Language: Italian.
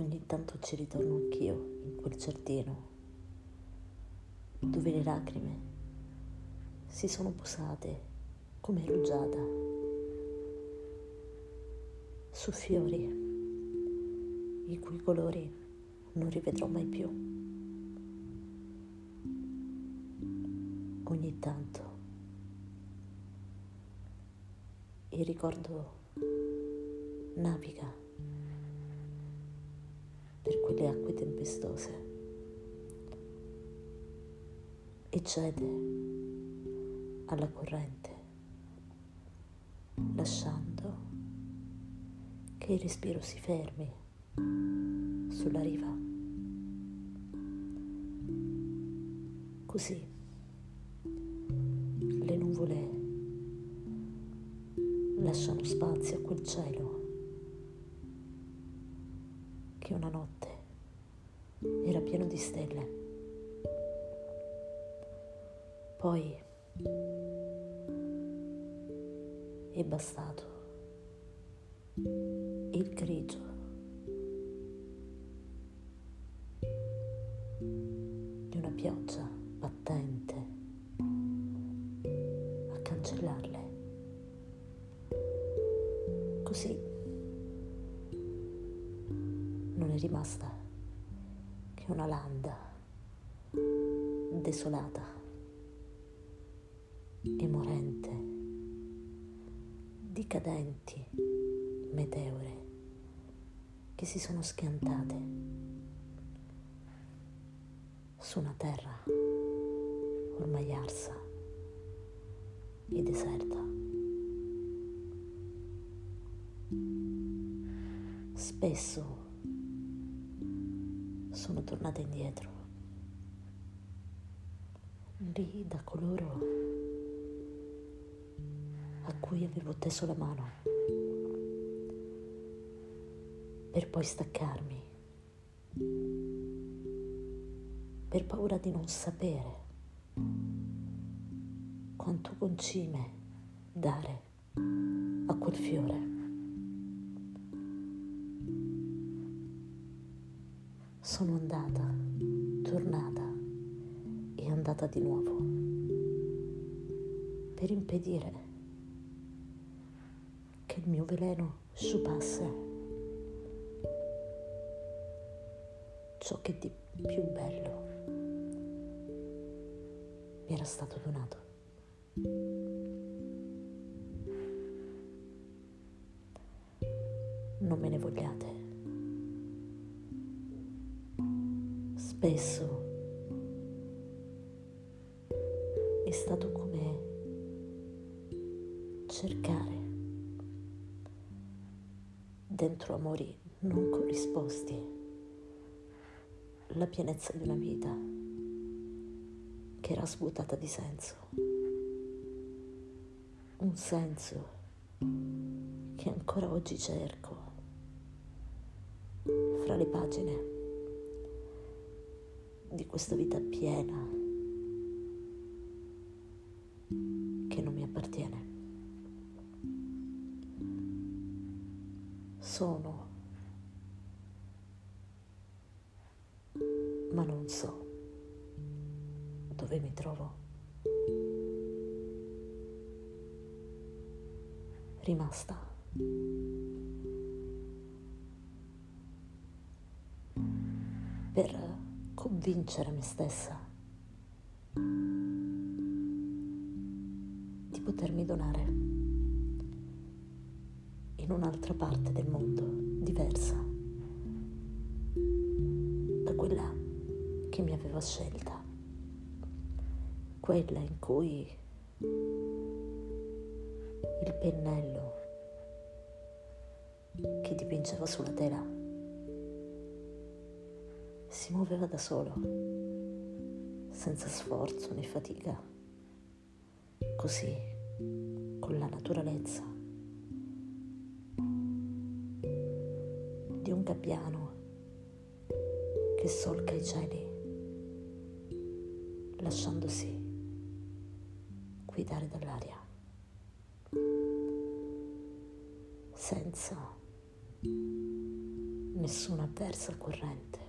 ogni tanto ci ritorno anch'io in quel giardino dove le lacrime si sono posate come rugiada su fiori i cui colori non rivedrò mai più. Ogni tanto il ricordo naviga per quelle acque tempestose e cede alla corrente, lasciando che il respiro si fermi sulla riva. Così le nuvole lasciano spazio a quel cielo che una notte pieno di stelle. Poi è bastato il grigio di una pioggia battente a cancellarle. Così non è rimasta che una landa desolata e morente di cadenti meteore che si sono schiantate su una terra ormai arsa e deserta. Spesso sono tornata indietro, lì da coloro a cui avevo teso la mano, per poi staccarmi, per paura di non sapere quanto concime dare a quel fiore. Sono andata, tornata e andata di nuovo per impedire che il mio veleno sciupasse ciò che di più bello mi era stato donato. Non me ne vogliate. Spesso è stato come cercare dentro amori non corrisposti la pienezza di una vita che era svuotata di senso. Un senso che ancora oggi cerco fra le pagine di questa vita piena che non mi appartiene. Sono, ma non so dove mi trovo. Rimasta. Per convincere me stessa? Di potermi donare in un'altra parte del mondo diversa da quella che mi aveva scelta, quella in cui il pennello che dipingeva sulla tela si muoveva da solo, senza sforzo né fatica, così, con la naturalezza di un gabbiano che solca i cieli, lasciandosi guidare dall'aria, senza nessuna avversa corrente.